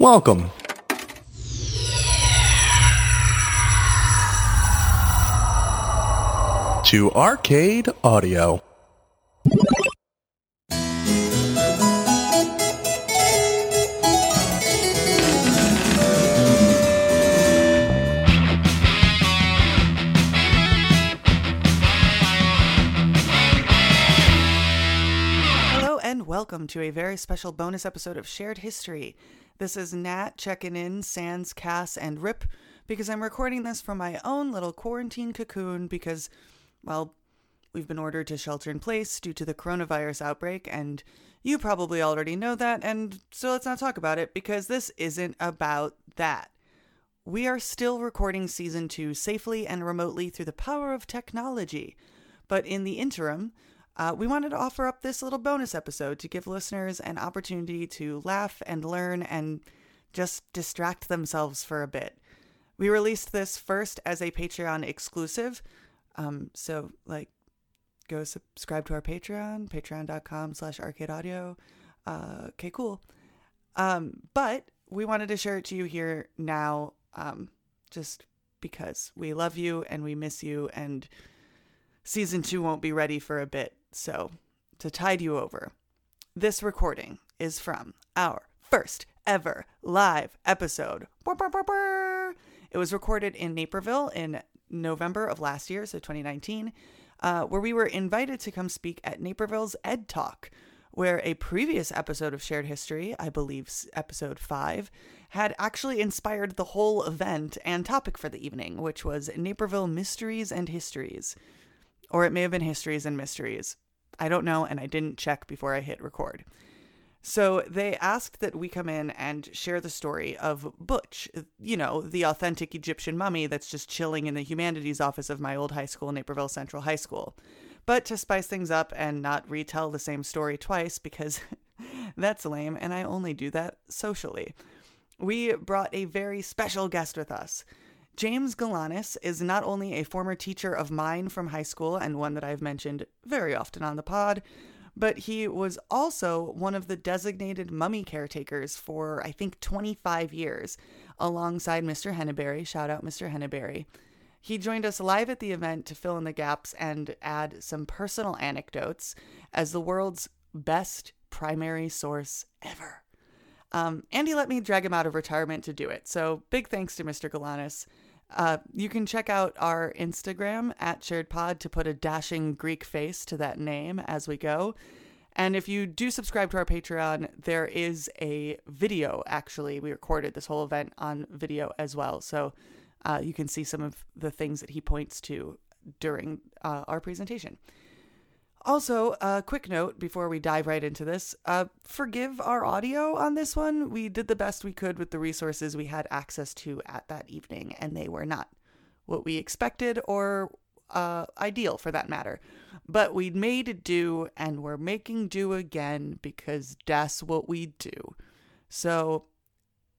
Welcome. To Arcade Audio. Hello and welcome to a very special bonus episode of Shared History. This is Nat checking in, Sans, Cass, and Rip because I'm recording this from my own little quarantine cocoon because, well, we've been ordered to shelter in place due to the coronavirus outbreak, and you probably already know that, and so let's not talk about it because this isn't about that. We are still recording season two safely and remotely through the power of technology. But in the interim, uh, we wanted to offer up this little bonus episode to give listeners an opportunity to laugh and learn and just distract themselves for a bit. We released this first as a Patreon exclusive. Um, so, like, go subscribe to our Patreon, patreon.com slash arcade audio. Uh, okay, cool. Um, but we wanted to share it to you here now, um, just because we love you and we miss you, and season two won't be ready for a bit. So, to tide you over, this recording is from our first ever live episode. It was recorded in Naperville in November of last year, so 2019, uh, where we were invited to come speak at Naperville's Ed Talk, where a previous episode of Shared History, I believe episode five, had actually inspired the whole event and topic for the evening, which was Naperville Mysteries and Histories. Or it may have been Histories and Mysteries. I don't know, and I didn't check before I hit record. So they asked that we come in and share the story of Butch, you know, the authentic Egyptian mummy that's just chilling in the humanities office of my old high school, Naperville Central High School. But to spice things up and not retell the same story twice, because that's lame, and I only do that socially, we brought a very special guest with us. James Galanis is not only a former teacher of mine from high school and one that I've mentioned very often on the pod, but he was also one of the designated mummy caretakers for, I think, 25 years, alongside Mr. Henneberry. Shout out, Mr. Henneberry. He joined us live at the event to fill in the gaps and add some personal anecdotes as the world's best primary source ever. Um, and he let me drag him out of retirement to do it. So big thanks to Mr. Galanis. Uh, you can check out our Instagram at SharedPod to put a dashing Greek face to that name as we go. And if you do subscribe to our Patreon, there is a video actually. We recorded this whole event on video as well. So uh, you can see some of the things that he points to during uh, our presentation. Also, a quick note before we dive right into this uh, forgive our audio on this one. We did the best we could with the resources we had access to at that evening, and they were not what we expected or uh, ideal for that matter. But we made do, and we're making do again because that's what we do. So,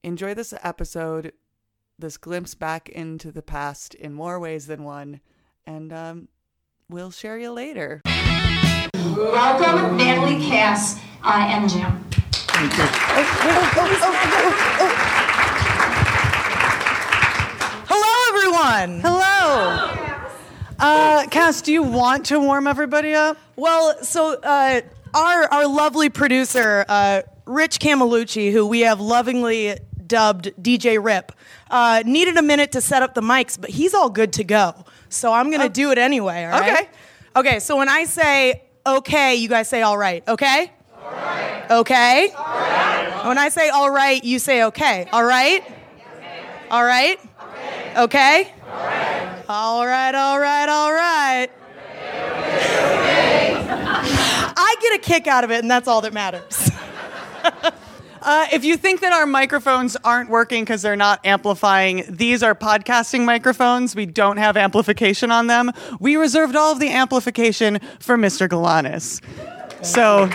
enjoy this episode, this glimpse back into the past in more ways than one, and um, we'll share you later. Welcome, Natalie Cass uh, and Jim. Thank you. Hello, everyone. Hello. Uh, Cass, do you want to warm everybody up? Well, so uh, our our lovely producer, uh, Rich Camelucci, who we have lovingly dubbed DJ Rip, uh, needed a minute to set up the mics, but he's all good to go. So I'm gonna do it anyway. All right. Okay. Okay. So when I say okay, you guys say all right. Okay. All right. Okay. All right. When I say all right, you say okay. All right. All right. Okay. All right, all right, all right. I get a kick out of it, and that's all that matters. Uh, if you think that our microphones aren't working because they're not amplifying, these are podcasting microphones. We don't have amplification on them. We reserved all of the amplification for Mr. Galanis. So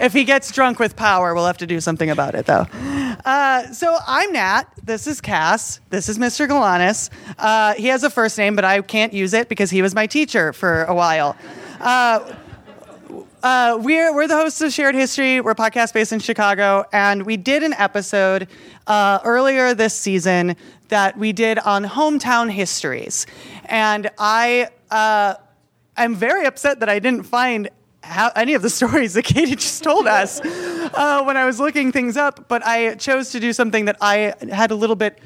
if he gets drunk with power, we'll have to do something about it, though. Uh, so I'm Nat. This is Cass. This is Mr. Galanis. Uh, he has a first name, but I can't use it because he was my teacher for a while. Uh, uh, we're we're the hosts of Shared History. We're a podcast based in Chicago, and we did an episode uh, earlier this season that we did on hometown histories, and I uh, I'm very upset that I didn't find how, any of the stories that Katie just told us uh, when I was looking things up, but I chose to do something that I had a little bit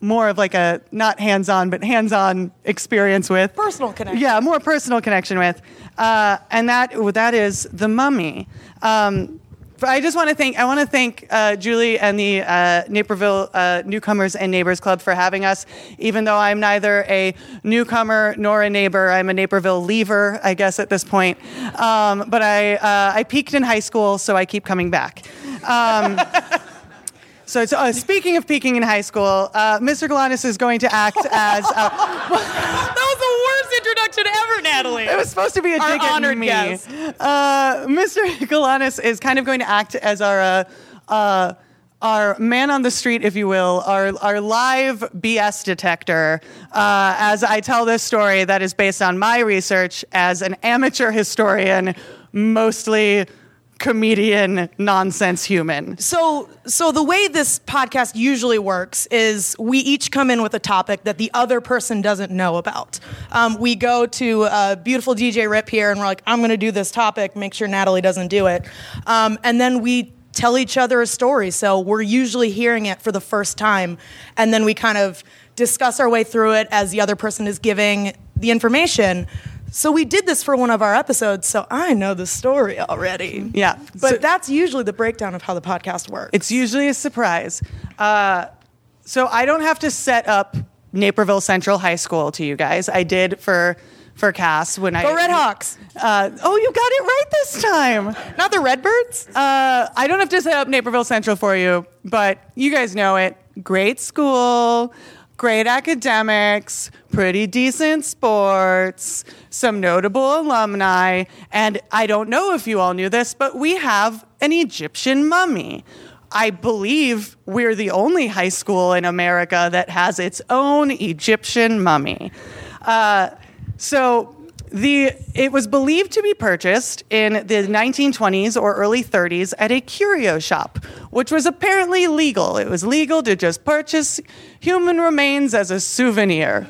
more of like a not hands-on but hands-on experience with Personal connection. yeah more personal connection with uh, and that that is the mummy um, I just want to thank I want to thank uh, Julie and the uh, Naperville uh, Newcomers and Neighbors Club for having us. Even though I'm neither a newcomer nor a neighbor, I'm a Naperville leaver, I guess at this point. Um, but I uh, I peaked in high school, so I keep coming back. Um, So, it's, uh, speaking of peaking in high school, uh, Mr. Galanis is going to act as. Uh, That was the worst introduction ever, Natalie. it was supposed to be a Our dig at honored me. guest. Uh, Mr. Galanis is kind of going to act as our. Uh, uh, our man on the street, if you will, our, our live BS detector, uh, as I tell this story that is based on my research as an amateur historian, mostly comedian, nonsense human. So, so the way this podcast usually works is we each come in with a topic that the other person doesn't know about. Um, we go to uh, beautiful DJ Rip here, and we're like, "I'm going to do this topic. Make sure Natalie doesn't do it." Um, and then we tell each other a story. So we're usually hearing it for the first time, and then we kind of discuss our way through it as the other person is giving the information. So we did this for one of our episodes, so I know the story already. Yeah. But So- that's usually the breakdown of how the podcast works. It's usually a surprise. Uh, so I don't have to set up Naperville Central High School to you guys. I did for for Cass when I Go Red Hawks. Uh, oh, you got it right this time. Not the Redbirds? Uh, I don't have to set up Naperville Central for you, but you guys know it. Great school, great academics, pretty decent sports, some notable alumni, and I don't know if you all knew this, but we have an Egyptian mummy. I believe we're the only high school in America that has its own Egyptian mummy. Uh, so the it was believed to be purchased in the 1920s or early 30s at a curio shop, which was apparently legal. It was legal to just purchase human remains as a souvenir.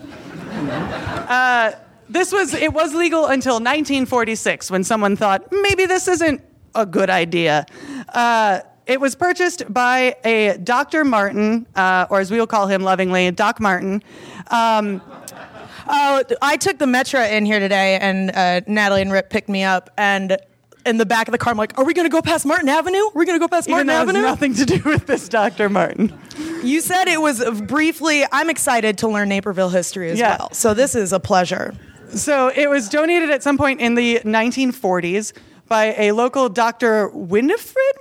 Uh, this was it was legal until 1946 when someone thought maybe this isn't a good idea. Uh, it was purchased by a Dr. Martin, uh, or as we will call him lovingly, Doc Martin. Um, Oh, I took the Metro in here today, and uh, Natalie and Rip picked me up. And in the back of the car, I'm like, "Are we gonna go past Martin Avenue? We're we gonna go past even Martin Avenue?" nothing to do with this Dr. Martin. You said it was briefly. I'm excited to learn Naperville history as Yeah. well. So this is a pleasure. So it was donated at some point in the 1940s by a local Dr. Winifred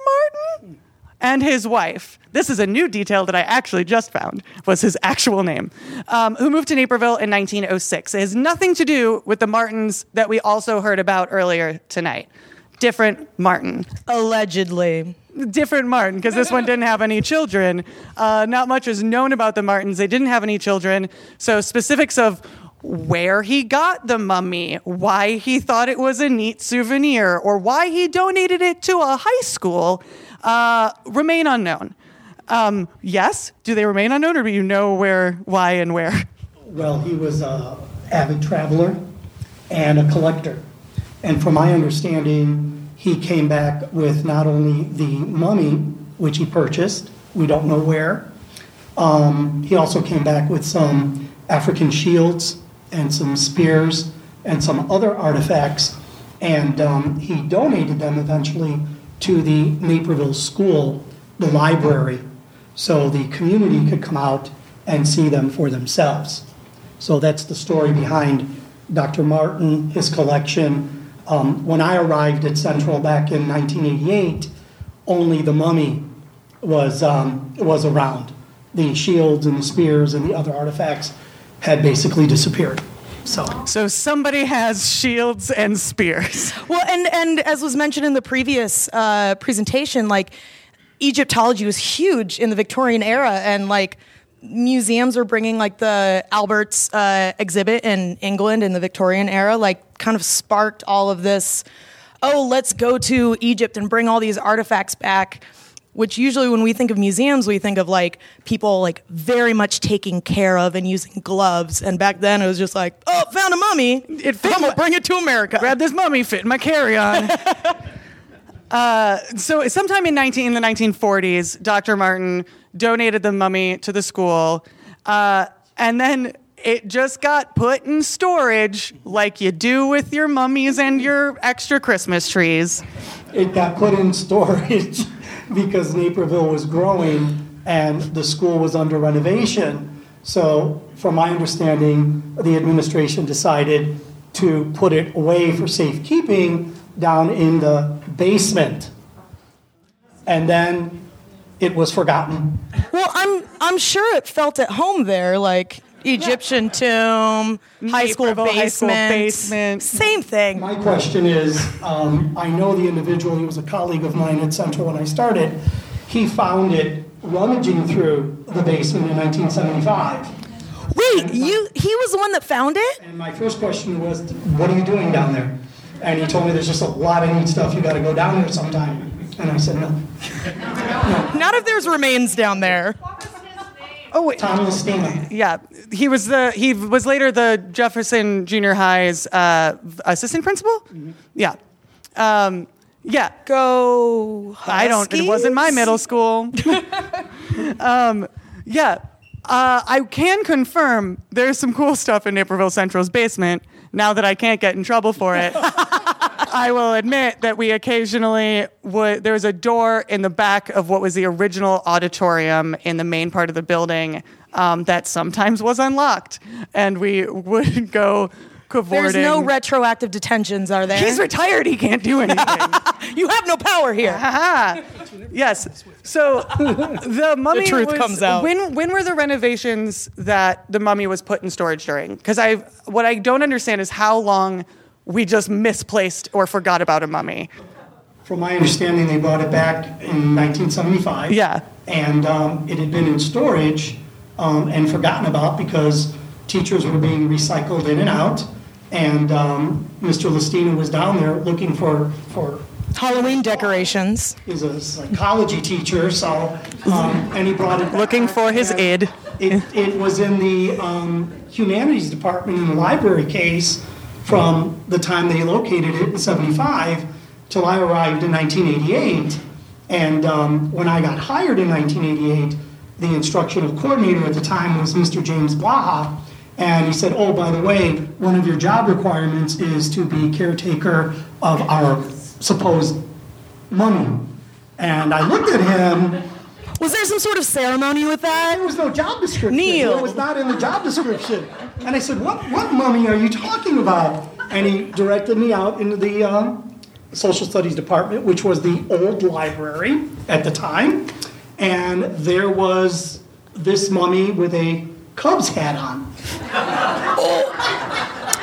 Martin and his wife. This is a new detail that I actually just found was his actual name, um, who moved to Naperville in 1906. It has nothing to do with the Martins that we also heard about earlier tonight. Different Martin Allegedly. different Martin because this one didn't have any children. Uh, not much is known about the Martins. They didn't have any children. So specifics of where he got the mummy, why he thought it was a neat souvenir, or why he donated it to a high school uh, remain unknown. Um, yes, do they remain unknown, or do you know where, why, and where? Well, he was a avid traveler and a collector. And from my understanding, he came back with not only the mummy, which he purchased, we don't know where, um, he also came back with some African shields and some spears and some other artifacts. And um, he donated them eventually to the Naperville School, the library, so the community could come out and see them for themselves. So that's the story behind Dr. Martin, his collection. Um, when I arrived at Central back in 1988, only the mummy was, um, was around. The shields and the spears and the other artifacts had basically disappeared. So, So somebody has shields and spears. Well, and and as was mentioned in the previous uh, presentation, like Egyptology was huge in the Victorian era, and like museums are bringing like the Alberts uh, exhibit in England in the Victorian era, like kind of sparked all of this oh, let's go to Egypt and bring all these artifacts back. Which usually, when we think of museums, we think of like people like very much taking care of and using gloves. And back then, it was just like, oh, found a mummy. It fit I'm gonna bring it to America. grab this mummy, fit in my carry-on. uh, so sometime in 19 in the 1940s, Dr. Martin donated the mummy to the school, uh, and then it just got put in storage like you do with your mummies and your extra Christmas trees. It got put in storage because Naperville was growing and the school was under renovation. So, from my understanding, the administration decided to put it away for safekeeping down in the basement. And then it was forgotten. Well, I'm I'm sure it felt at home there, like Egyptian tomb, high school Naperville high school basement, basement. same thing. My question is um, I know the individual, he was a colleague of mine at Central when I started. He found it rummaging through the basement in 1975. Wait, you he was the one that found it? And my first question was, What are you doing down there? And he told me there's just a lot of neat stuff, you got to go down there sometime. And I said, No. Not if there's remains down there. Oh wait, Tom Listina. yeah, he was the he was later the Jefferson Junior High's uh, assistant principal. Yeah, um, yeah. Go. I don't. It wasn't my middle school. um, yeah, uh, I can confirm there's some cool stuff in Naperville Central's basement. Now that I can't get in trouble for it, I will admit that we occasionally would. There was a door in the back of what was the original auditorium in the main part of the building um, that sometimes was unlocked, and we would go cavorting. There's no retroactive detentions, are there? He's retired. He can't do anything. you have no power here. Yes. So the mummy The truth was- comes out. When when were the renovations that the mummy was put in storage during? Because I what I don't understand is how long we just misplaced or forgot about a mummy. From my understanding, they brought it back in 1975. Yeah. And um, it had been in storage um, and forgotten about because teachers were being recycled in and out. And um, Mr. Listina was down there looking for, for Halloween decorations. he's a psychology teacher, so, um, and he brought it. Looking for his and id. It, it was in the um, humanities department in the library case from the time they located it in 75 till I arrived in 1988. And um, when I got hired in 1988, the instructional coordinator at the time was Mr. James Blaha. And he said, Oh, by the way, one of your job requirements is to be caretaker of our supposed mummy. And I looked at him, Was there some sort of ceremony with that? there was no job description. Neil. It was not in the job description. And I said, what, what mummy are you talking about? And he directed me out into the um, social studies department, which was the old library at the time. And there was this mummy with a Cubs hat on.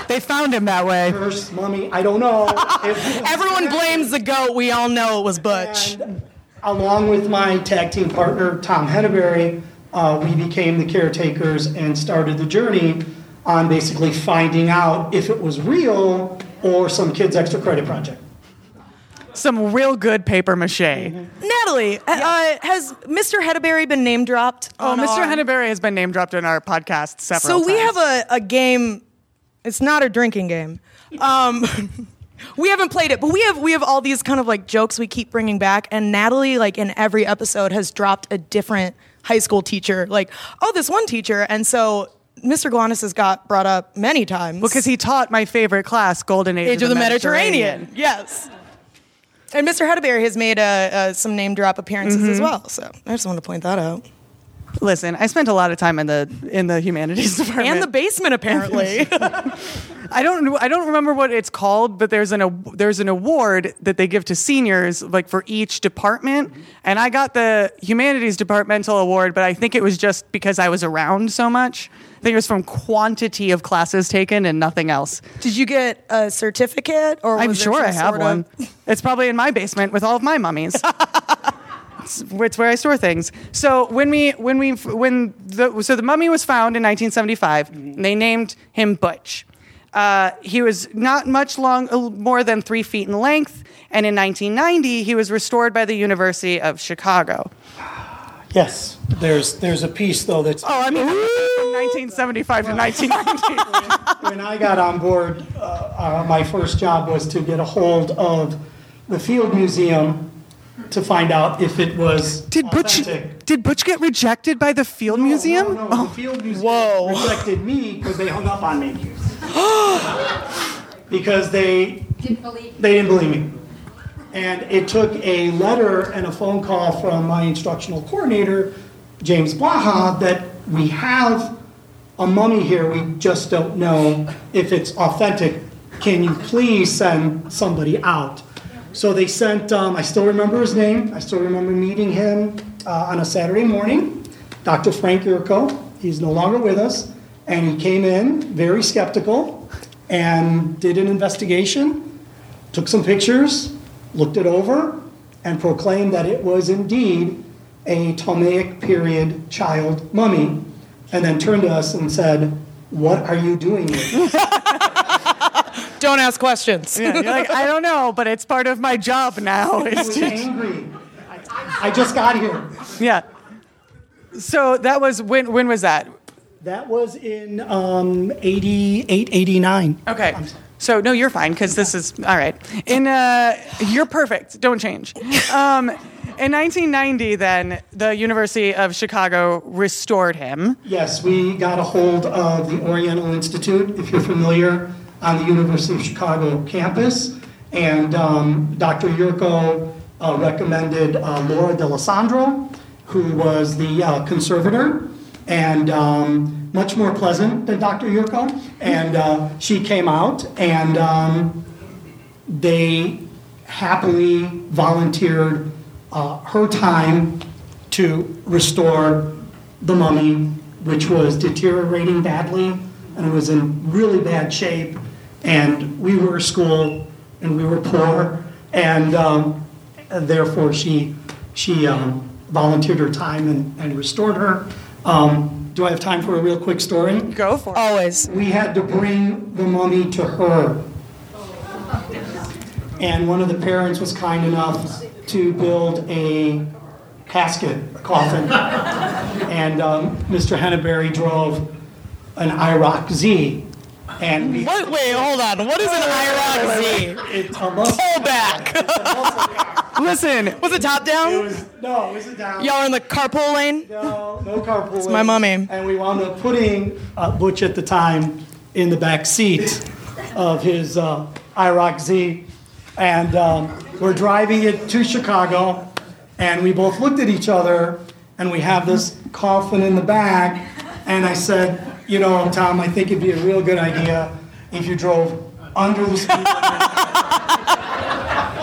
They found him that way. First mummy, I don't know. Everyone blames the goat. We all know it was Butch. And along with my tag team partner, Tom Henneberry, uh, we became the caretakers and started the journey on basically finding out if it was real or some kid's extra credit project. Some real good paper mache. Natalie, uh, has Mr. Hedberry been name dropped? Oh, Mr. our- Henneberry has been name dropped in our podcast several times. So we times. have a, a game. It's not a drinking game. Um, we haven't played it, but we have we have all these kind of like jokes we keep bringing back. And Natalie, like in every episode, has dropped a different high school teacher. Like, oh, this one teacher, and so Mr. Galanis has got brought up many times because he taught my favorite class, Golden Age, Age of the Mediterranean. Yes. And Mr. Hedberry has made uh, uh, some name drop appearances as well. So I just want to point that out. Listen, I spent a lot of time in the in the humanities department. And the basement, apparently. I don't I don't remember what it's called, but there's an there's an award that they give to seniors like for each department, mm-hmm. and I got the humanities departmental award, but I think it was just because I was around so much. I think it was from quantity of classes taken and nothing else. Did you get a certificate, or I'm sure I have one. of- It's probably in my basement with all of my mummies. it's, where I store things. So when we when we when the so the mummy was found in 1975, Mm-hmm. they named him Butch. Uh, he was not much long, more than three feet in length, and in 1990 he was restored by the University of Chicago. Yes, there's there's a piece though that's. Oh, I mean, from 1975 to 1990. when I got on board, uh, uh, my first job was to get a hold of the Field Museum to find out if it was Did Butch authentic. did Butch get rejected by the Field Museum? No, no, the oh. Field Museum Whoa. rejected me because they hung up on me. because they Didn't believe they didn't believe me. And it took a letter and a phone call from my instructional coordinator, James Blaha, that we have a mummy here, we just don't know if it's authentic. Can you please send somebody out? So they sent, um, I still remember his name, I still remember meeting him uh, on a Saturday morning, Dr. Frank Yurco. He's no longer with us, and he came in very skeptical and did an investigation took some pictures, looked it over, and proclaimed that it was indeed a Ptolemaic period child mummy, and then turned to us and said, What are you doing it? Don't ask questions. Yeah, you're like, I don't know, but it's part of my job now. It's just- angry. I just got here. yeah. So that was when? When was that? That was in um, 88, 89. Okay. So no, you're fine because this is all right. In uh, you're perfect. Don't change. Um, in 1990, then the University of Chicago restored him. Yes, we got a hold of the Oriental Institute, if you're familiar, on the University of Chicago campus. And um, Dr. Yurco uh, recommended uh, Laura D'Alessandro, who was the uh, conservator, and um, much more pleasant than Dr. Yurco. And uh, she came out, and um, they happily volunteered uh, her time to restore the mummy, which was deteriorating badly and was in really bad shape. And we were a school and we were poor, and um, therefore she she um, volunteered her time and, and restored her. Um, do I have time for a real quick story? Go for it. Always. we had to bring the mummy to her. And one of the parents was kind enough to build a casket, a coffin. And um, Mr. Henneberry drove an IROC Z. And we, wait, hold on. What is an IROC Z? it's a. Pull back. Listen, Was it top It down? was, no, it was a down. Y'all are in the carpool lane? No, no carpool. It's my mummy. And we wound up putting uh, Butch at the time in the back seat of his uh, IROC Z. And um, we're driving it to Chicago, and we both looked at each other, and we have this coffin in the back. And I said, You know, Tom, I think it'd be a real good idea if you drove under the speed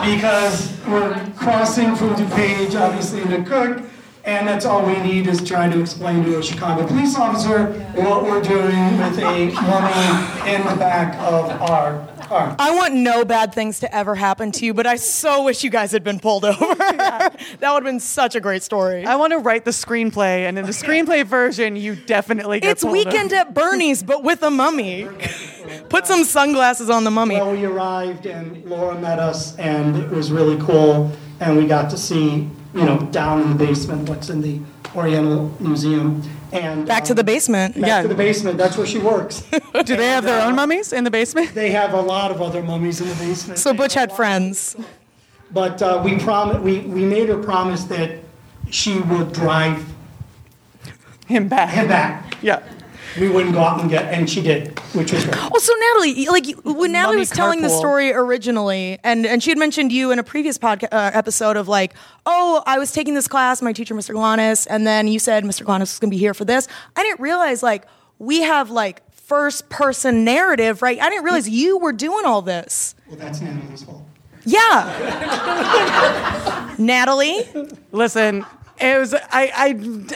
because we're crossing from DuPage, obviously, to Cook, and that's all we need is trying to explain to a Chicago police officer what we're doing with a mummy in the back of our car. I want no bad things to ever happen to you, but I so wish you guys had been pulled over. that would have been such a great story. I want to write the screenplay, and in the screenplay version, you definitely get It's pulled weekend at Bernie's, but with a mummy. Put some sunglasses on the mummy. Well, we arrived and Laura met us, and it was really cool, and we got to see, you know, down in the basement what's in the Oriental Museum. And Back to um, the basement. Back Yeah. to the basement. That's where she works. Do they have their own mummies in the basement? they have a lot of other mummies in the basement. So Butch had friends. But uh, we prom- we, we made her promise that she would drive Him back. him back. Yeah. We wouldn't go out and get, and she did, which was great. Well, so Natalie, like when Natalie Mummy was telling the story originally, and and she had mentioned you in a previous podcast uh, episode of like, oh, I was taking this class, my teacher, Mr. Galanis, and then you said Mr. Galanis was going to be here for this. I didn't realize like we have like first person narrative, right? I didn't realize you were doing all this. Well, that's Natalie's fault. Yeah, Natalie, Listen, it was I I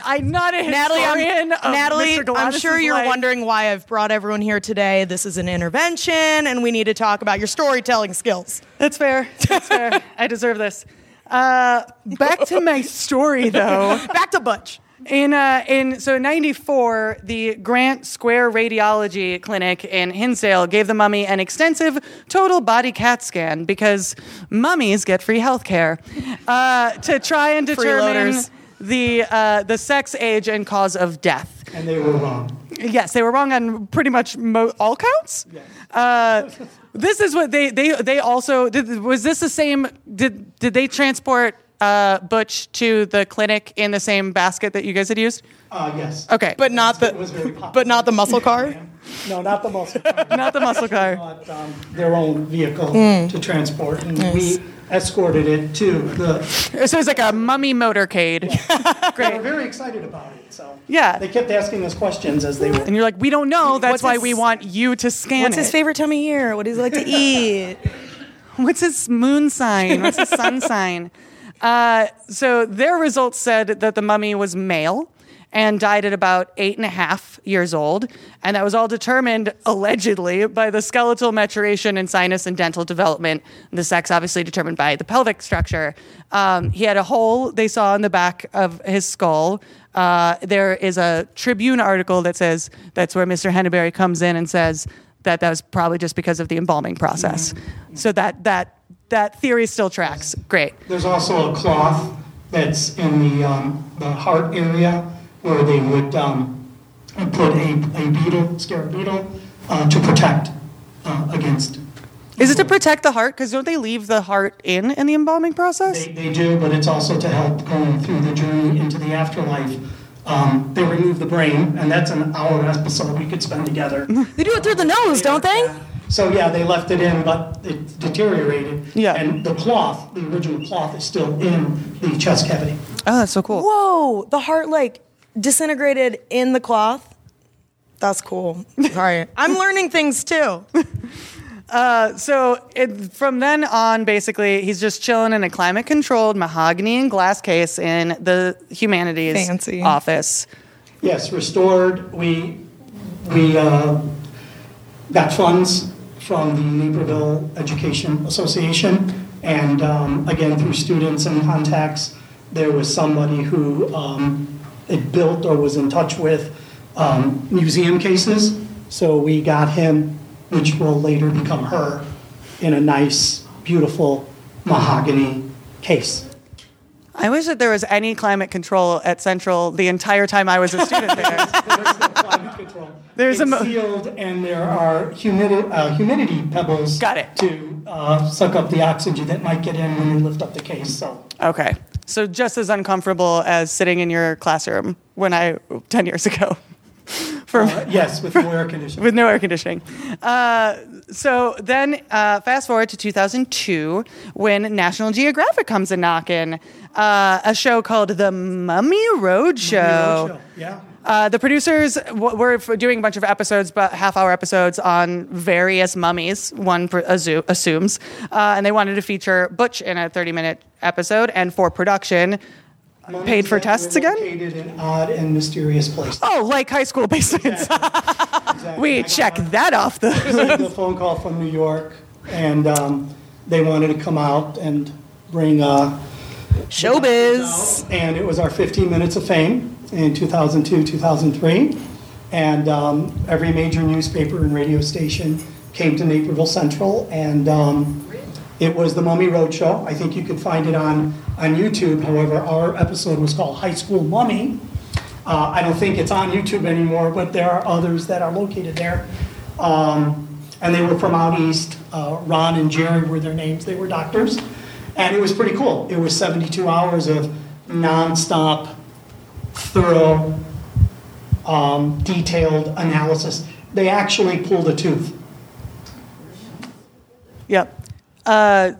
I'm not a Natalie, historian. I'm, of Natalie. I'm sure you're life. wondering why I've brought everyone here today. This is an intervention, and we need to talk about your storytelling skills. That's fair. That's fair. I deserve this. Uh, back to my story, though. Back to Butch. In uh, in so in '94, the Grant Square Radiology Clinic in Hinsdale gave the mummy an extensive total body CAT scan because mummies get free health care uh, to try and determine the uh, the sex, age, and cause of death. And they were wrong. Yes, they were wrong on pretty much mo- all counts. Uh, this is what they they they also did. Was this the same? Did did they transport uh, Butch to the clinic in the same basket that you guys had used? Uh, yes. Okay, But not the It was very popular. but not the muscle car. No, not the muscle car. not the muscle car. Bought, um, their own vehicle Hmm. to transport, and we escorted it to the. So it's like a mummy motorcade. Great. They were very excited about it. So Yeah. they kept asking us questions as they were. And you're like, we don't know. That's What's why his- we want you to scan What's it. his favorite time of year? What does he like to eat? What's his moon sign? What's his sun sign? Uh, so their results said that the mummy was male and died at about eight and a half years old. And that was all determined allegedly by the skeletal maturation and sinus and dental development. The sex obviously determined by the pelvic structure. Um, he had a hole they saw in the back of his skull. Uh, there is a Tribune article that says that's where Mr. Henneberry comes in and says that that was probably just because of the embalming process. So that that that theory still tracks. Great. There's also a cloth that's in the, um, the heart area where they would, um, put a, a beetle, scarab beetle, uh, to protect, uh, against. Is it to protect the heart? Because don't they leave the heart in in the embalming process? They, they do, but it's also to help going through the journey into the afterlife. Um, they remove the brain, and that's an hour and episode we could spend together. They do it through the nose, don't they? So yeah, they left it in, but it deteriorated. Yeah. And the cloth, the original cloth, is still in the chest cavity. Oh, that's so cool. Whoa, the heart like disintegrated in the cloth. That's cool. Sorry, I'm learning things too. So it, from then on, basically, he's just chilling in a climate-controlled mahogany and glass case in the humanities Fancy. office. Yes, restored. We we uh, got funds from the Naperville Education Association, and um, again through students and contacts, there was somebody who um, had built or was in touch with um, museum cases. So we got him, which will later become her, in a nice, beautiful mahogany case. I wish that there was any climate control at Central the entire time I was a student there. There's no climate control. There's a mo- sealed, and there are humidi- uh, humidity pebbles. Got it. To uh, suck up the oxygen that might get in when they lift up the case. So Okay. So just as uncomfortable as sitting in your classroom when I 10 years ago. For uh, yes, with no air conditioning. with no air conditioning. Uh, so then, uh, fast forward to 2002, when National Geographic comes a knocking, uh, a show called The Mummy Roadshow. Yeah. Uh, the producers w- were doing a bunch of episodes, but half-hour episodes on various mummies. One pr- assu- assumes, uh, and they wanted to feature Butch in a 30-minute episode, and for production, paid for tests again. Located in odd and mysterious places. Oh, like high school basements. Exactly. we I check got that off the. the phone call from New York, and um, they wanted to come out and bring. Uh, Showbiz. And it was our 15 minutes of fame in 2002, 2003. And um, every major newspaper and radio station came to Naperville Central, and um, it was the Mummy Roadshow. I think you could find it on, on YouTube. However, our episode was called High School Mummy. Uh, I don't think it's on YouTube anymore, but there are others that are located there. Um, and they were from out east. Uh, Ron and Jerry were their names. They were doctors. And it was pretty cool. It was 72 hours of nonstop, thorough, um, detailed analysis. They actually pulled a tooth, Yep. Uh,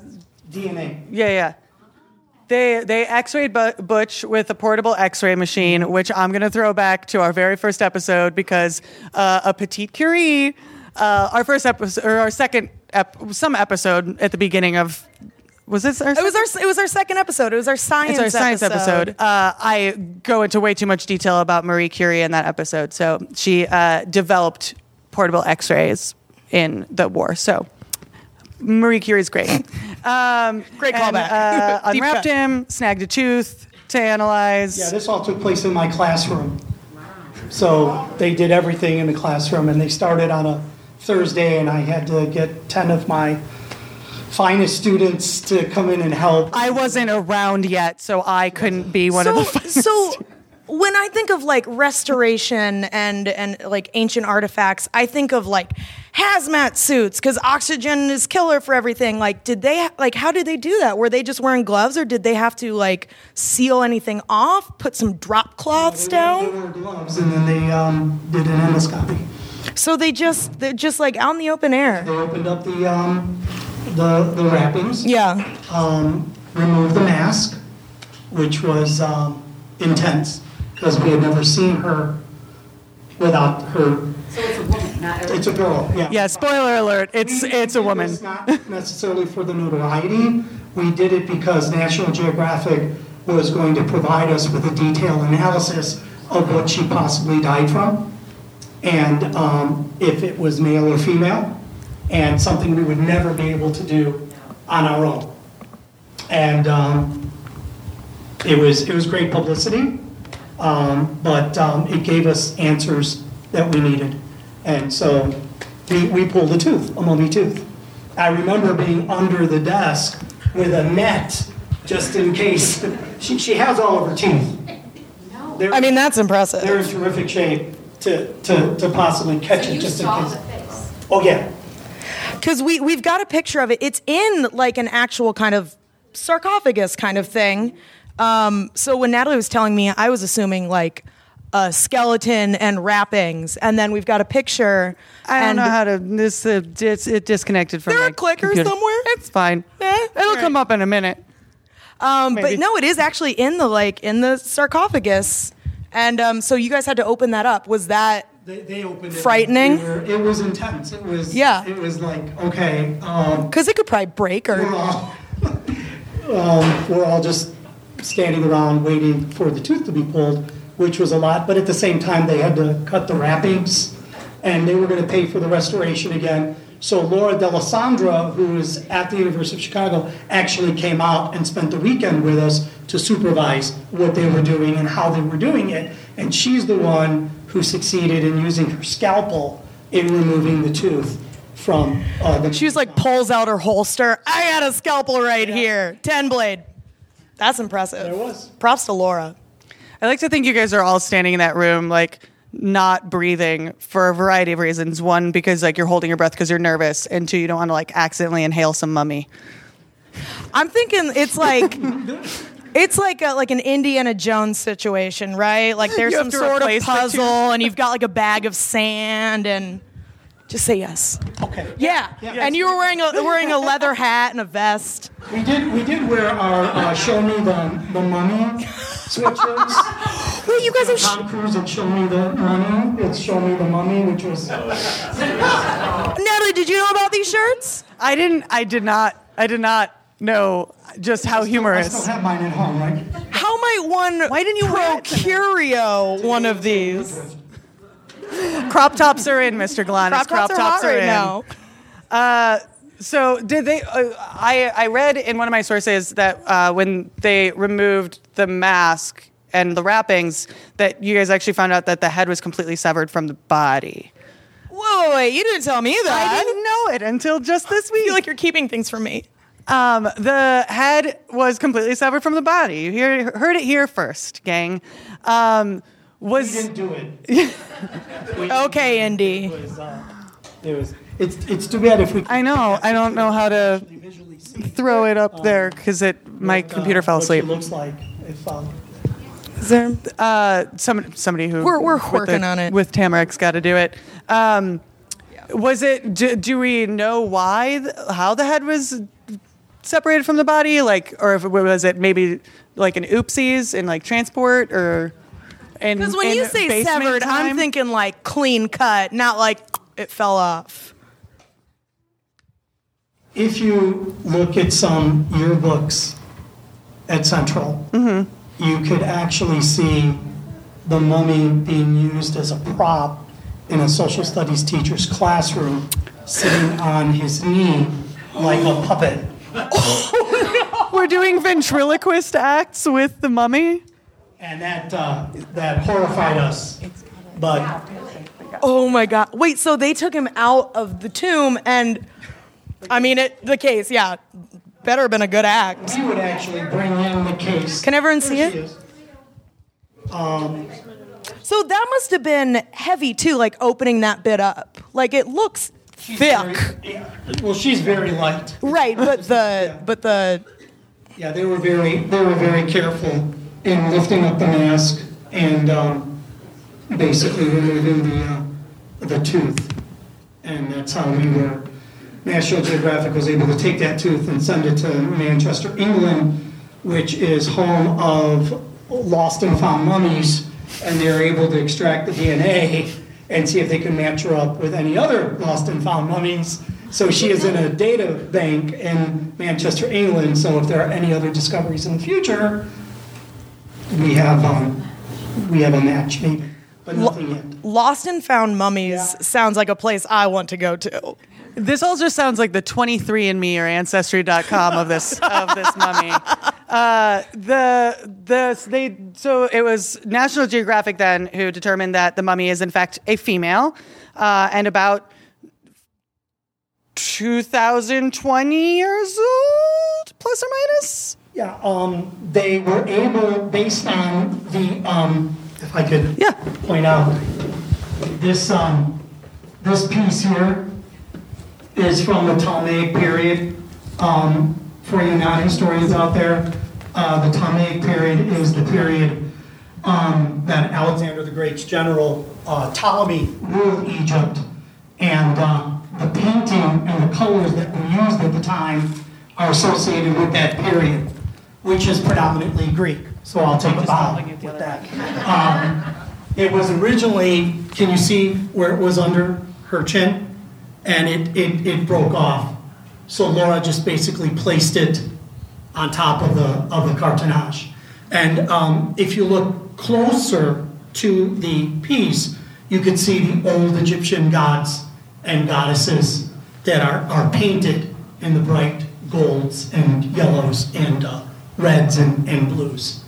DNA. yeah, yeah. They they X-rayed Butch with a portable X-ray machine, which I'm gonna throw back to our very first episode because uh, a petite Curie, uh, our first episode or our second ep- some episode at the beginning of was this our It was our it was our second episode. It was our science. it's our science episode. Uh, I go into way too much detail about Marie Curie in that episode. So she uh, developed portable X-rays in the war. So Marie Curie's great. Um, Great and, callback. Uh, unwrapped cut. him, snagged a tooth, to analyze. Yeah, this all took place in my classroom. So they did everything in the classroom, and they started on a Thursday, and I had to get 10 of my finest students to come in and help. I wasn't around yet, so I couldn't be one of the. finest so when I think of like restoration and and like ancient artifacts, I think of like hazmat suits because oxygen is killer for everything. Like, did they like how did they do that? Were they just wearing gloves, or did they have to like seal anything off, put some drop cloths They down? wore gloves, and then they um, did an endoscopy. So they just they're just like out in the open air. They opened up the um, the the wrappings. Yeah. um, removed the mask, which was um, intense because we had never seen her without her. So it's a woman, not a. It's a girl, yeah. Yeah, spoiler alert. It's We it's a did woman. this not necessarily for the notoriety. We did it because National Geographic was going to provide us with a detailed analysis of what she possibly died from, and um, if it was male or female, and something we would never be able to do on our own. And um, it was it was great publicity, um, but um, it gave us answers that we needed, and so we, we pulled a tooth, a mummy tooth. I remember being under the desk with a net just in case. She, she has all of her teeth. They're, I mean that's impressive. they're in terrific shape to, to, to possibly catch So it you just in case. the face. Oh yeah, Because we, we've got a picture of it. It's in like an actual kind of sarcophagus kind of thing. Um, so when Natalie was telling me, I was assuming like a skeleton and wrappings. And then we've got a picture. I don't know how to. This uh, it's, it disconnected from. There my are clickers computer. somewhere? It's fine. Eh, It'll alright. come up in a minute. Um, but no, it is actually in the like in the sarcophagus. And um, so you guys had to open that up. Was that they, they opened it. Frightening? We were- It was intense. It was. Yeah. It was like okay. Um, because it could probably break we're or all, um, we're all just standing around waiting for the tooth to be pulled, which was a lot. But at the same time, they had to cut the wrappings, and they were going to pay for the restoration again. So Laura D'Alessandro, who is at the University of Chicago, actually came out and spent the weekend with us to supervise what they were doing and how they were doing it. And she's the one who succeeded in using her scalpel in removing the tooth from uh, the. she was like pulls out her holster. I got a scalpel right here, ten blade. That's impressive. There was. Props to Laura. I like to think you guys are all standing in that room, like not breathing for a variety of reasons. One, because like you're holding your breath because you're nervous, and two, you don't want to like accidentally inhale some mummy. I'm thinking it's like it's like a, like an Indiana Jones situation, right? Like there's You some have to sort of replace the puzzle, and you've got like a bag of sand, and just say yes. Okay. Yeah, and you were wearing a wearing a leather hat and a vest. We did, we did wear our uh, Show Me the, the Mummy sweatshirts. Wait, you guys have. Sh- Tom Cruise had Show Me the Mummy. It's Show Me the Mummy, which was, Natalie, did you know about these shirts? I didn't. I did not. I did not know just how I humorous. still have mine at home, right? How might one Why didn't you wear it tonight? procurio one of these? Crop tops are in, Mr. Galanis. Crop tops are hot right in. now. So did they? Uh, I I read in one of my sources that uh, when they removed the mask and the wrappings, that you guys actually found out that the head was completely severed from the body. Whoa, wait, wait, you didn't tell me that. I didn't know it until just this I week. feel like you're keeping things from me. Um, the head was completely severed from the body. You hear, heard it here first, gang. Um, We was didn't do it. Okay, Indy. It was, uh, it was, it's, it's too bad if we. I know. I don't know how to throw it up there because it my what, uh, computer fell what she asleep. looks like if, um, Is there? Uh, some, somebody who We're- we're working the- on it. with Tamarik's got to do it. Um, Was it? Do, do we know why? How the head was separated from the body? Like, or if it, was it maybe like an oopsies in like transport or? Because when you say severed, I'm thinking like clean cut, not like it fell off. if you look at some yearbooks at Central, mm-hmm. you could actually see the mummy being used as a prop in a social studies teacher's classroom, sitting on his knee like a puppet. Oh, We're doing ventriloquist acts with the mummy. And that uh, that horrified us. But Oh my god. Wait, so they took him out of the tomb and I mean it the case, yeah. Better have been a good act. we would actually bring in the case. Can everyone see There she it? is. Um, So that must have been heavy too, like opening that bit up. Like it looks she's thick. very- yeah, well, she's very light. Right, but the but the Yeah, they were very they were very careful in lifting up the mask and um, basically removing the uh, the tooth, and that's how we were. National Geographic was able to take that tooth and send it to Manchester, England, which is home of lost and found mummies, and they're able to extract the DNA and see if they can match her up with any other lost and found mummies. So she is in a data bank in Manchester, England. So if there are any other discoveries in the future, we have um, we have a match maybe, but nothing yet. lost and found mummies Yeah. sounds like a place I want to go to. This all just sounds like the 23andMe or Ancestry.com of this of this mummy. Uh, the the they so it was National Geographic then who determined that the mummy is in fact a female, uh, and about 2020 years old, plus or minus. Yeah, um, they were able, based on the, um, if I could Yeah. point out, this, um, this piece here is from the Ptolemaic period. Um, for you non-historians out there, uh, the Ptolemaic period is the period um, that Alexander the Great's general uh, Ptolemy ruled Egypt, and uh, the painting and the colors that were used at the time are associated with that period, which is predominantly Greek. So I'll take a bow with that. Um, it was originally, can you see where it was under her chin? And it, it, it broke off. So Laura just basically placed it on top of the, of the cartonnage. And um, if you look closer to the piece, you can see the old Egyptian gods and goddesses that are, are painted in the bright golds and yellows and uh, reds and, and blues.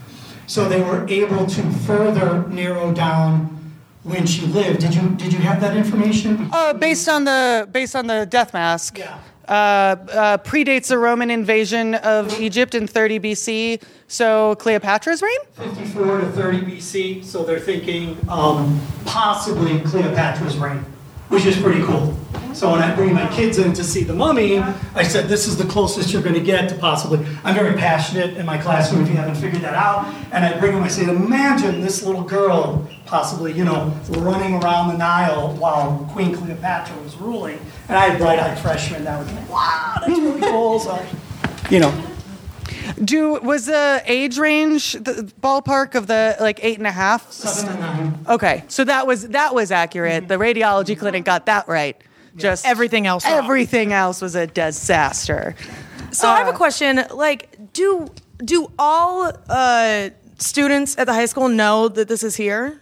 So they were able to further narrow down when she lived. Did you, did you have that information? Uh, based on the based on the death mask. Yeah. Uh, uh, predates the Roman invasion of Egypt in 30 BC. So Cleopatra's reign. 54 to 30 BC, so they're thinking um, possibly Cleopatra's reign, which is pretty cool. So when I bring my kids in to see the mummy, I said, this is the closest you're going to get to possibly. I'm very passionate in my classroom, if you haven't figured that out. And I bring them, I say, imagine this little girl possibly, you know, running around the Nile while Queen Cleopatra was ruling. And I had bright-eyed freshmen that would be like, wow, that's really cool. So, you know, Do was the age range the ballpark of the like eight and a half? seven to nine. Okay, so that was that was accurate. The radiology clinic got that right. Just Everything else wrong. Everything else was a disaster. So I have a question. Like, do do all uh, students at the high school know that this is here?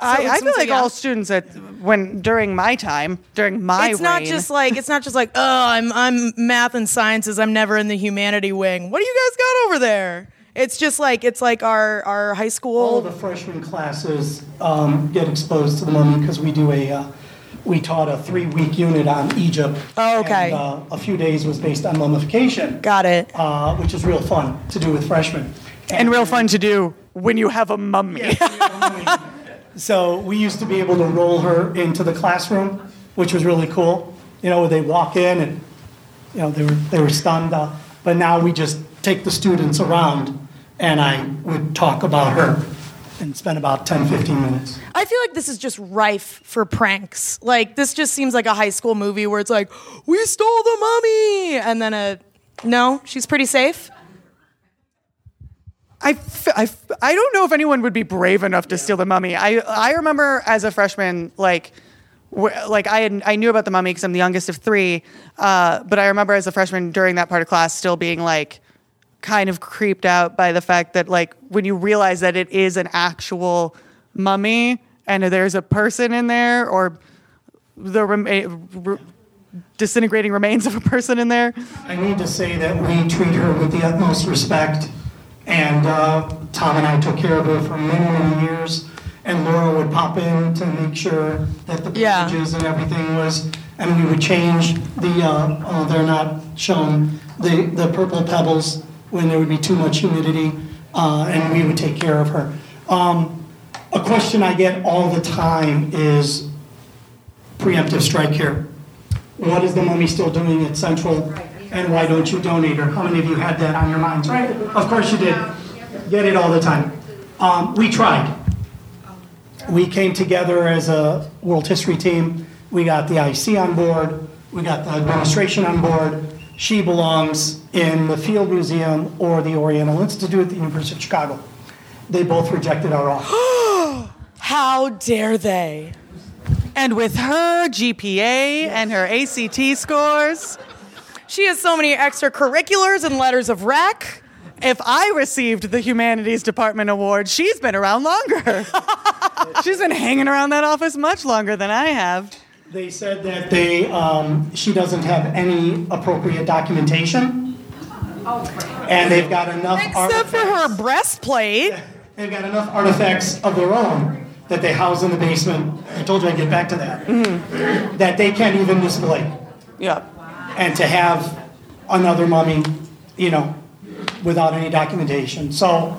I, I feel like all students at when during my time during my it's not reign- just like it's not just like oh I'm I'm math and sciences. I'm never in the humanity wing. What do you guys got over there? It's just like it's like our our high school. All the freshman classes um, get exposed to the mummy because we do a, uh, we taught a three-week unit on Egypt. Oh, okay. And uh, a few days was based on mummification, Got it. uh, which is real fun to do with freshmen. and real fun to do when you have a mummy. So we used to be able to roll her into the classroom, which was really cool. You know, where they walk in and, you know, they were, they were stunned. Uh, but now we just take the students around and I would talk about her and spend about 10, 15 minutes. I feel like this is just rife for pranks. Like this just seems like a high school movie where it's like we stole the mummy, and then a no, she's pretty safe. I, f- I, f- I don't know if anyone would be brave enough to steal the mummy. I, I remember as a freshman, like, wh- like I, had, I knew about the mummy because I'm the youngest of three. Uh, but I remember as a freshman during that part of class still being like, kind of creeped out by the fact that like when you realize that it is an actual mummy and there's a person in there or the rema- r- disintegrating remains of a person in there. I need to say that we treat her with the utmost respect, and uh, Tom and I took care of her for many, many years. And Laura would pop in to make sure that the Yeah. bandages and everything was, and we would change the, uh, oh, they're not shown, the, the purple pebbles when there would be too much humidity, uh, and we would take care of her. Um, a question I get all the time is preemptive strike here. What is the mummy still doing at Central, and why don't you donate her? How many of you had that on your minds, right? Of course you did. Get it all the time. Um, we tried. We came together as a World History team. We got the IC on board. We got the administration on board. She belongs in the Field Museum or the Oriental Institute at the University of Chicago. They both rejected our offer. How dare they? And with her GPA and her ACT scores, She has so many extracurriculars and letters of rec. if I received the Humanities Department award, she's been around longer. she's been hanging around that office much longer than I have. They said that they, um, she doesn't have any appropriate documentation. And they've got enough Except for her breastplate. They've got enough artifacts of their own that they house in the basement. I told you I'd get back to that. That they can't even display. Yeah. And to have another mummy, you know, without any documentation. So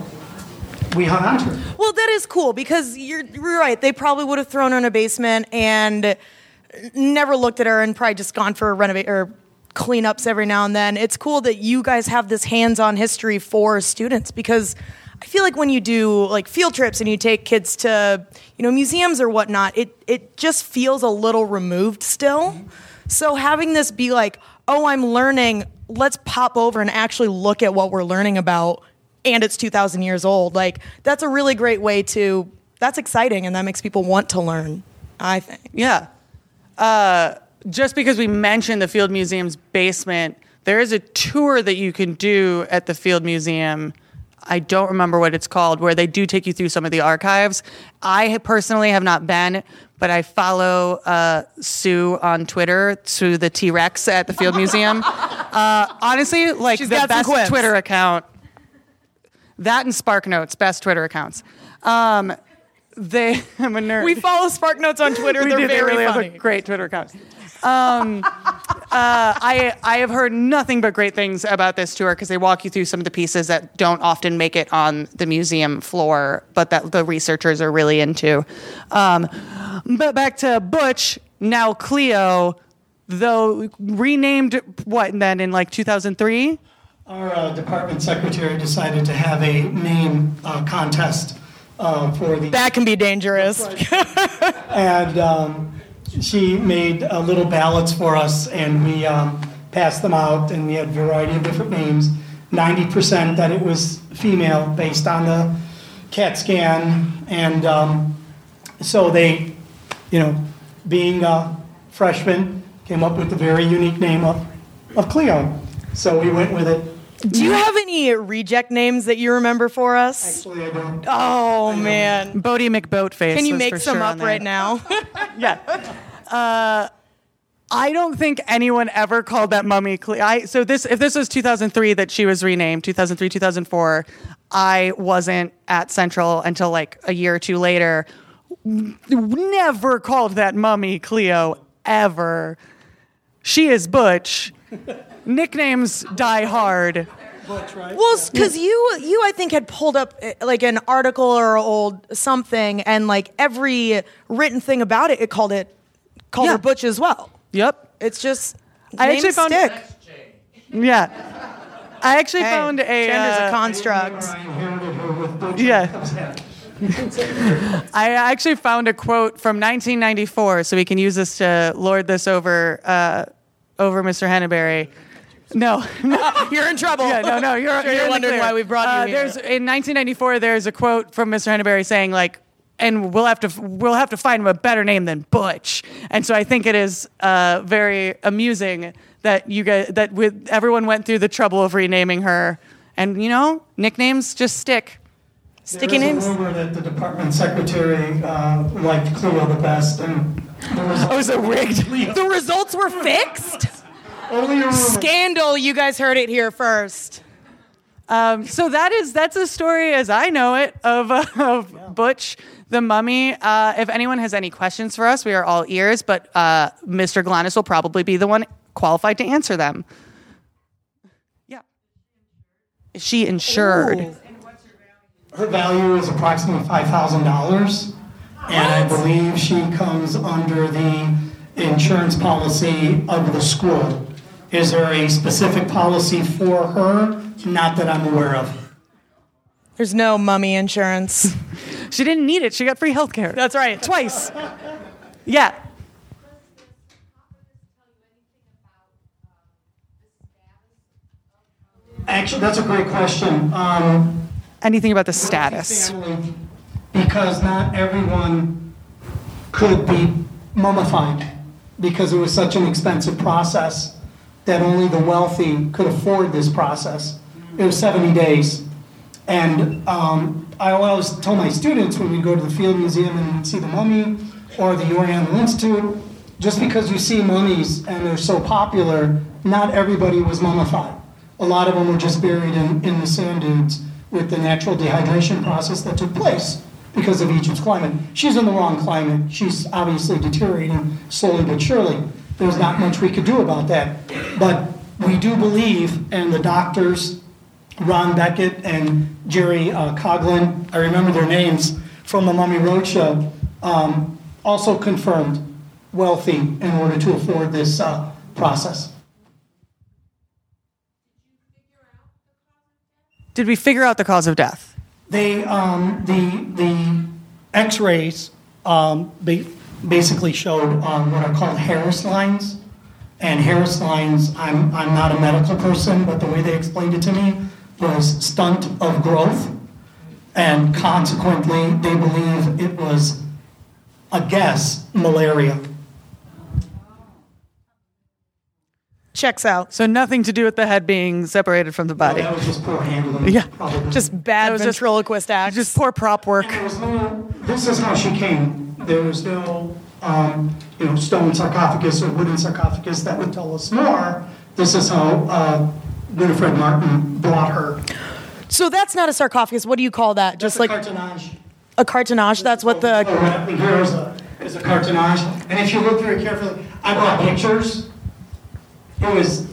we hung on to her. Well, that is cool because you're, you're right. They probably would have thrown her in a basement and never looked at her and probably just gone for a renovate or cleanups every now and then. It's cool that you guys have this hands-on history for students because I feel like when you do like field trips and you take kids to you know museums or whatnot, it it just feels a little removed still. So having this be like, oh, I'm learning. Let's pop over and actually look at what we're learning about and it's 2000 years old like that's a really great way to that's exciting and that makes people want to learn i think Yeah. Uh, just because we mentioned the Field Museum's basement, there is a tour that you can do at the Field Museum. I don't remember what it's called, where they do take you through some of the archives. I personally have not been, but I follow uh, Sue on Twitter, Sue the T Rex at the Field Museum. uh, honestly, like She's the best. Twitter account. That and Spark Notes, best Twitter accounts. Um, they, I'm a nerd. we follow spark notes on twitter they're do. They very really funny have a great Twitter account. Um, I I have heard nothing but great things about this tour because they walk you through some of the pieces that don't often make it on the museum floor, but that the researchers are really into. Um, but back to Butch, now Cleo, though renamed what then in like 2003. Our uh, department secretary decided to have a name uh, contest uh, for the. that can be dangerous And um, she made uh, little ballots for us, and we um, passed them out, and we had a variety of different names. 90% that it was female based on the CAT scan. And um, so they, you know, being a freshman, came up with the very unique name of, of Cleo. So we went with it. Do you have any reject names that you remember for us Actually, I don't. oh man Boaty McBoatface. can you make for some sure up right now yeah. Uh, I don't think anyone ever called that mummy. Cle- I so this if this was 2003 that she was renamed 2003 2004. I wasn't at Central until like a year or two later. Never called that mummy Cleo ever. She is Butch. Nicknames die hard. Well, because you you I think had pulled up eh, like an article or old something, and like every written thing about it, it called it called Yeah. her Butch as well. Yep. It's just I names actually found- stick. Yeah. I actually Hey, found a gender's uh, a construct. I inherited her with Butch. Yeah. I actually found a quote from 1994, so we can use this to lord this over uh, over Mr. Henneberry. No, You're in trouble. yeah, no, no. You're, Sure you're in the wondering clear. why we brought you Uh, here. There's in 1994. There's a quote from Mr. Henneberry saying like, "And we'll have to we'll have to find him a better name than Butch." And so I think it is uh, very amusing that you guys that with everyone went through the trouble of renaming her, and you know nicknames just stick. Sticky There names. is a rumor that the department secretary uh, liked Cleo the best, and Oh, is it rigged? The results were fixed? Only a rumor. Scandal, you guys heard it here first. Um, so that is that's a story as I know it of, uh, of Butch the Mummy. Uh, if anyone has any questions for us, we are all ears. But uh, Mr. Galanis will probably be the one qualified to answer them. Yeah. Is she insured? Her value is approximately five thousand dollars, and I believe she comes under the insurance policy of the school. Is there a specific policy for her? Not that I'm aware of. There's no mummy insurance. She didn't need it. She got free health care. That's right. Twice. Yeah. Actually, that's a great question. Um, Anything about the status? because not everyone could be mummified because it was such an expensive process that only the wealthy could afford this process. It was 70 days. And um, I always tell my students when we go to the Field Museum and see the mummy or the Oriental Institute, just because you see mummies and they're so popular, not everybody was mummified. A lot of them were just buried in, in the sand dunes with the natural dehydration process that took place because of Egypt's climate. She's in the wrong climate. She's obviously deteriorating slowly but surely. There's not much we could do about that. But we do believe, and the doctors, Ron Beckett and Jerry uh, Conlogue, I remember their names from the Mummy Roadshow, um, also confirmed wealthy in order to afford this uh, process. Did we figure out the cause of death? They, um, the, the x-rays, um, ba- basically showed, um, what are called Harris lines. And Harris lines, I'm, I'm not a medical person, but the way they explained it to me was stunt of growth. And consequently, they believe it was a guess, malaria. Checks out. So nothing to do with the head being separated from the body. That was just poor handling. Yeah, probably. Just bad It was just- ventriloquist act. Just poor prop work. There was no, this is how she came. There was no, um, you know, stone sarcophagus or wooden sarcophagus that would tell us more. This is how uh, Winifred Martin brought her. so that's not a sarcophagus. What do you call that? Just That's like a cartonnage. a cartonnage. That's what Oh, the. right here is a, is a cartonnage. And if you look very carefully, I brought pictures. It was,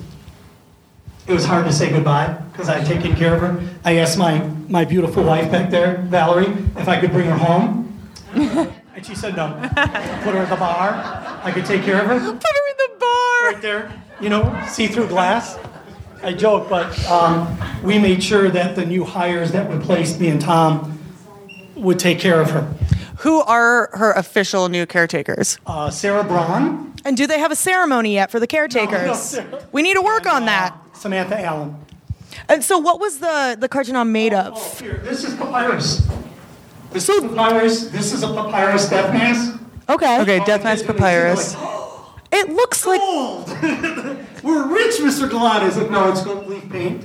it was hard to say goodbye because I'd taken care of her. I asked my, my beautiful wife back there, Valerie, if I could bring her home. And she said no. Put her at the bar. I could take care of her. Put her in the bar. Right there, you know, see-through glass. I joke, but um, we made sure that the new hires that replaced me and Tom would take care of her. Who are her official new caretakers? Uh, Sarah Braun, And do they have a ceremony yet for the caretakers? No, no. we need to work on that. Samantha Allen. And so, what was the the cartoon made of? Oh, here, this is papyrus. This is papyrus. This is a papyrus death mask. Okay. Okay, Death Mask Papyrus. It looks like Gold. We're rich, Mr. Galanis. Like, no, it's gold leaf paint.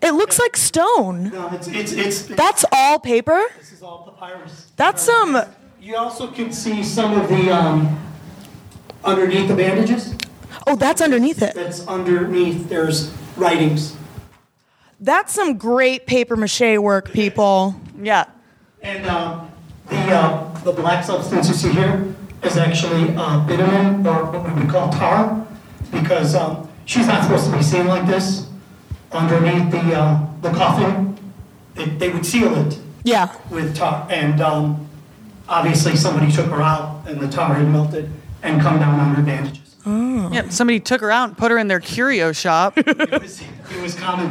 it looks like stone. No, it's it's it's. That's all paper. this is all papyrus. That's some. You also can see some of the um, underneath the bandages. Oh, that's underneath it. That's underneath. There's writings. That's some great paper mache work, people. Yeah. And uh, the, uh, the black substance you see here is actually uh, bitumen, or what we would call tar, because um, she's not supposed to be seen like this underneath the, uh, the coffin. It, they would seal it Yeah. with tar, and um, obviously somebody took her out, and the tar had melted and come down on her bandages. Oh. Yeah. Somebody took her out and put her in their curio shop. It was, it was common.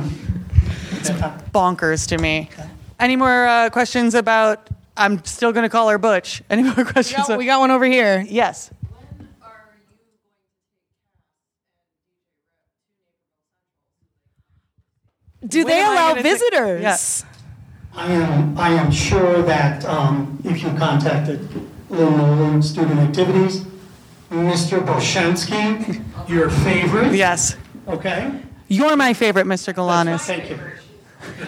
Bonkers to me. Any more uh, questions about? I'm still going to call her Butch. Any more We questions? got, we got one over here. yes. Do When they allow gonna take- visitors? Yes. I am, I am sure that um, if you contacted Lynn Nolan Student Activities, Mr. Boshansky, your favorite. Yes. Okay? You're my favorite, Mr. Galanis. Thank you.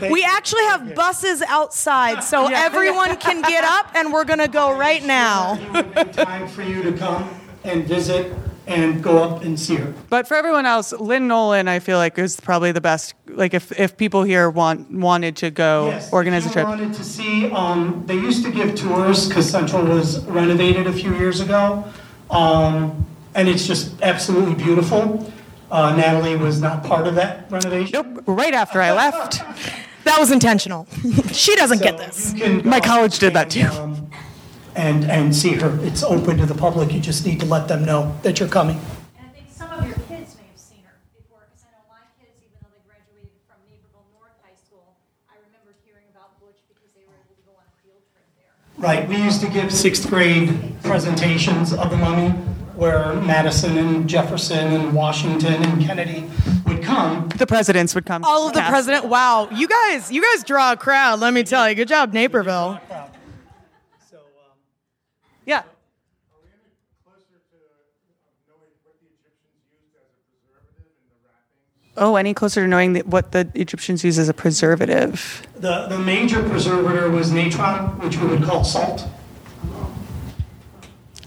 We actually have buses outside, so Yeah. everyone can get up, and we're gonna go right now. It would be time for you to come and visit and go up and see her. But for everyone else, Lynn Nolan, I feel like is probably the best. Like if, if people here want wanted to go Yes, organize a if you trip. wanted to see, um, they used to give tours because Central was renovated a few years ago. Um, and it's just absolutely beautiful. Uh, Natalie was not part of that renovation. Nope, right after I left. That was intentional. she doesn't get this. you can My college did that and, too. um, And, and see her. It's open to the public. You just need to let them know that you're coming. And I think some of your kids may have seen her before, because I know my kids, even though they graduated from Naperville North High School, I remembered hearing about Butch because they were able to go on a field trip there. Right, we used to give sixth grade presentations of the mummy where Madison and Jefferson and Washington and Kennedy would come. The presidents would come. All of the president. Wow, you guys, you guys draw a crowd. Let me tell you. Good job, Naperville. So, um, Yeah. Oh, any closer to knowing that what the Egyptians use as a preservative? The, the major preservative was natron, which we would call salt.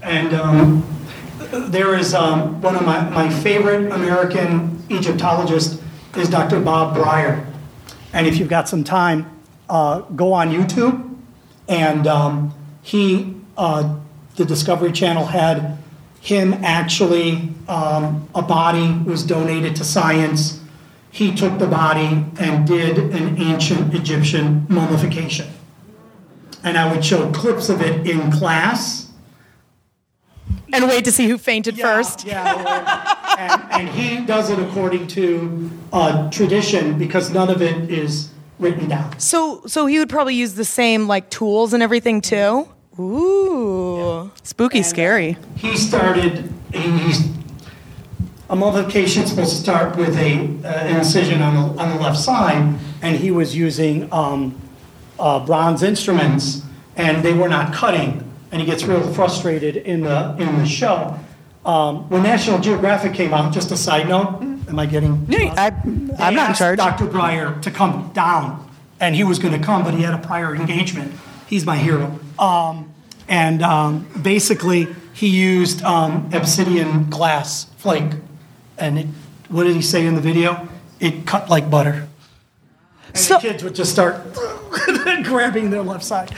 And um, there is um, one of my, my favorite American Egyptologists is Dr. Bob Brier. And if you've got some time, uh, go on YouTube. And um, he, uh, the Discovery Channel had him actually, um, a body was donated to science. He took the body and did an ancient Egyptian mummification. And I would show clips of it in class. And wait to see who fainted first. Yeah. and, and he does it according to uh, tradition because none of it is written down. So, so he would probably use the same like tools and everything too. Ooh. Spooky, scary. He started, he- he's, a mummification is supposed to start with a, uh, an incision on the, on the left side, and he was using um, uh, bronze instruments, and they were not cutting, and he gets real frustrated in the, in the show. Um, When National Geographic came out, just a side note, am I getting? I, I'm not in asked charge. Dr. Brier to come down, and he was going to come, but he had a prior engagement. He's my hero. Um, and um, basically, he used um, obsidian glass flake, and it, what did he say in the video? It cut like butter. And So- the kids would just start grabbing their left side.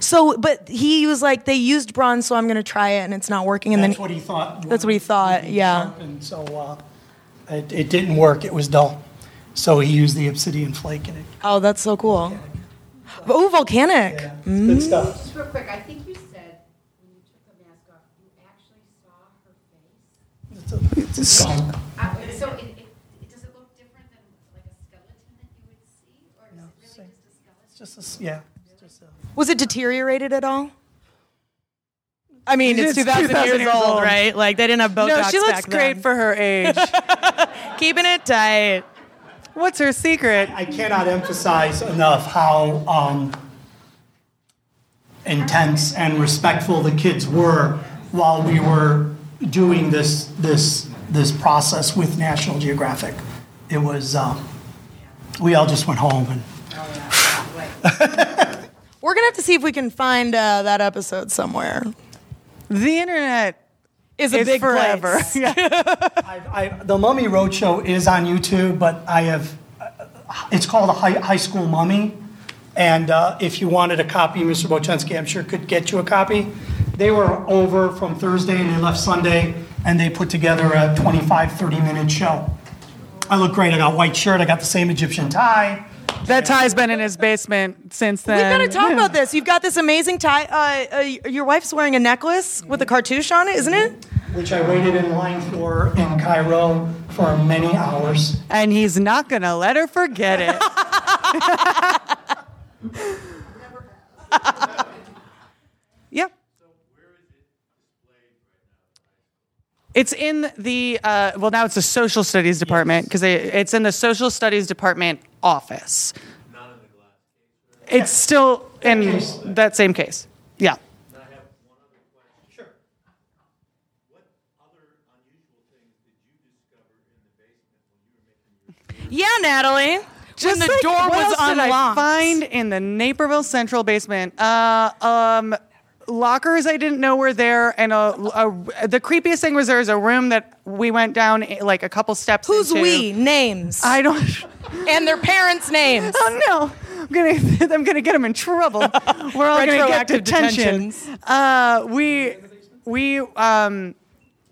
So, but he was like, they used bronze, so I'm gonna try it, and it's not working. And That's then, what he thought. That's what he thought, yeah. And so uh, it, it didn't work. It was dull. So he used the obsidian flake in it. oh, that's so cool. Oh, volcanic. It's good stuff. Just real quick, I think you said when you took the mask off, you actually saw her face. It's a skull. Uh, So it, it, it- does it look different than like a skeleton that you would see? Or is it same. really just a skeleton? It's just a s yeah. Just a, Was it deteriorated at all? I mean, it's, It's 2000, 2000 years, years old, old. right? Like they didn't have Botox No, she looks back great then. for her age. keeping it tight. What's her secret? I cannot emphasize enough how um, intense and respectful the kids were while we were doing this this this process with National Geographic. It was um, we all just went home and We're gonna have to see if we can find uh, that episode somewhere. The internet Is a is big forever. place. Yeah. I, I, the Mummy Roadshow is on YouTube, but I have uh, it's called a high, high school mummy. And uh, if you wanted a copy, Mr. Bochensky, I'm sure could get you a copy. They were over from Thursday and they left Sunday, and they put together a 25, 30 minute show. I look great. I got a white shirt. I got the same Egyptian tie. That tie's been in his basement since then. We've then. got to talk about this. You've got this amazing tie. Uh, uh, your wife's wearing a necklace with a cartouche on it, isn't it? which I waited in line for in Cairo for many hours. And he's not going to let her forget it. yeah. It's in the, uh, well, now it's the social studies department because it's in the social studies department office. It's still in that same case. Yeah. Yeah, Natalie. when the like, door what was did I unlocked. find in the Naperville Central basement. Uh, um, lockers I didn't know were there, and a, a the creepiest thing was there was a room that we went down like a couple steps. Who's into. we? Names. I don't. And their parents' names. Oh no! I'm gonna I'm gonna get them in trouble. We're all gonna get Retroactive detention. detentions. Uh, we we um,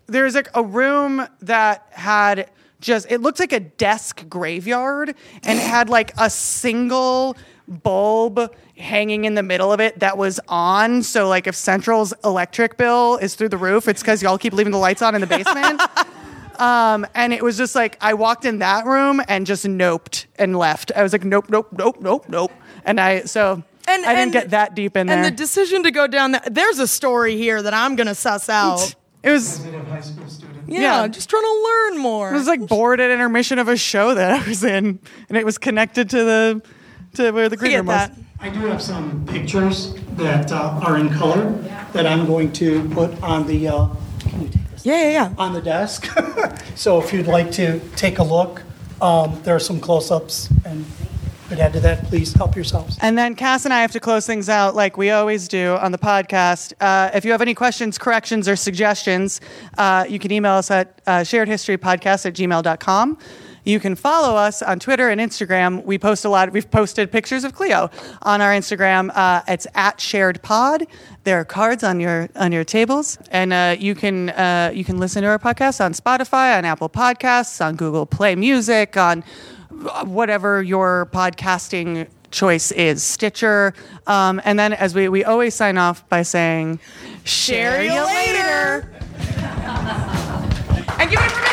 there's like a room that had just it looked like a desk graveyard and it had like a single bulb hanging in the middle of it that was on so like if central's electric bill is through the roof it's because y'all keep leaving the lights on in the basement um, and it was just like I walked in that room and just noped and left. I was like, nope, nope, nope, nope, nope. And I so And- I didn't and- get that deep in and there. And the decision to go down there, there's a story here that I'm gonna suss out. it was high school student. Yeah, Yeah. just trying to learn more. I was like bored at intermission of a show that I was in, and it was connected to the to where the I green room was. that. I do have some pictures that uh, are in color that I'm going to put on the, uh, can you take this? Yeah, yeah, yeah. On the desk. So if you'd like to take a look, um, there are some close-ups and could add to that, please help yourselves. And then Cass and I have to close things out like we always do on the podcast. Uh, if you have any questions, corrections, or suggestions, uh, you can email us at uh, sharedhistorypodcast at gmail.com. You can follow us on Twitter and Instagram. We post a lot. We've posted pictures of Cleo on our Instagram. Uh, it's at Shared Pod. There are cards on your on your tables, and uh, you can uh, you can listen to our podcast on Spotify, on Apple Podcasts, on Google Play Music, on whatever your podcasting choice is, Stitcher. Um, and then, as we, we always sign off by saying, share, you you later." And give it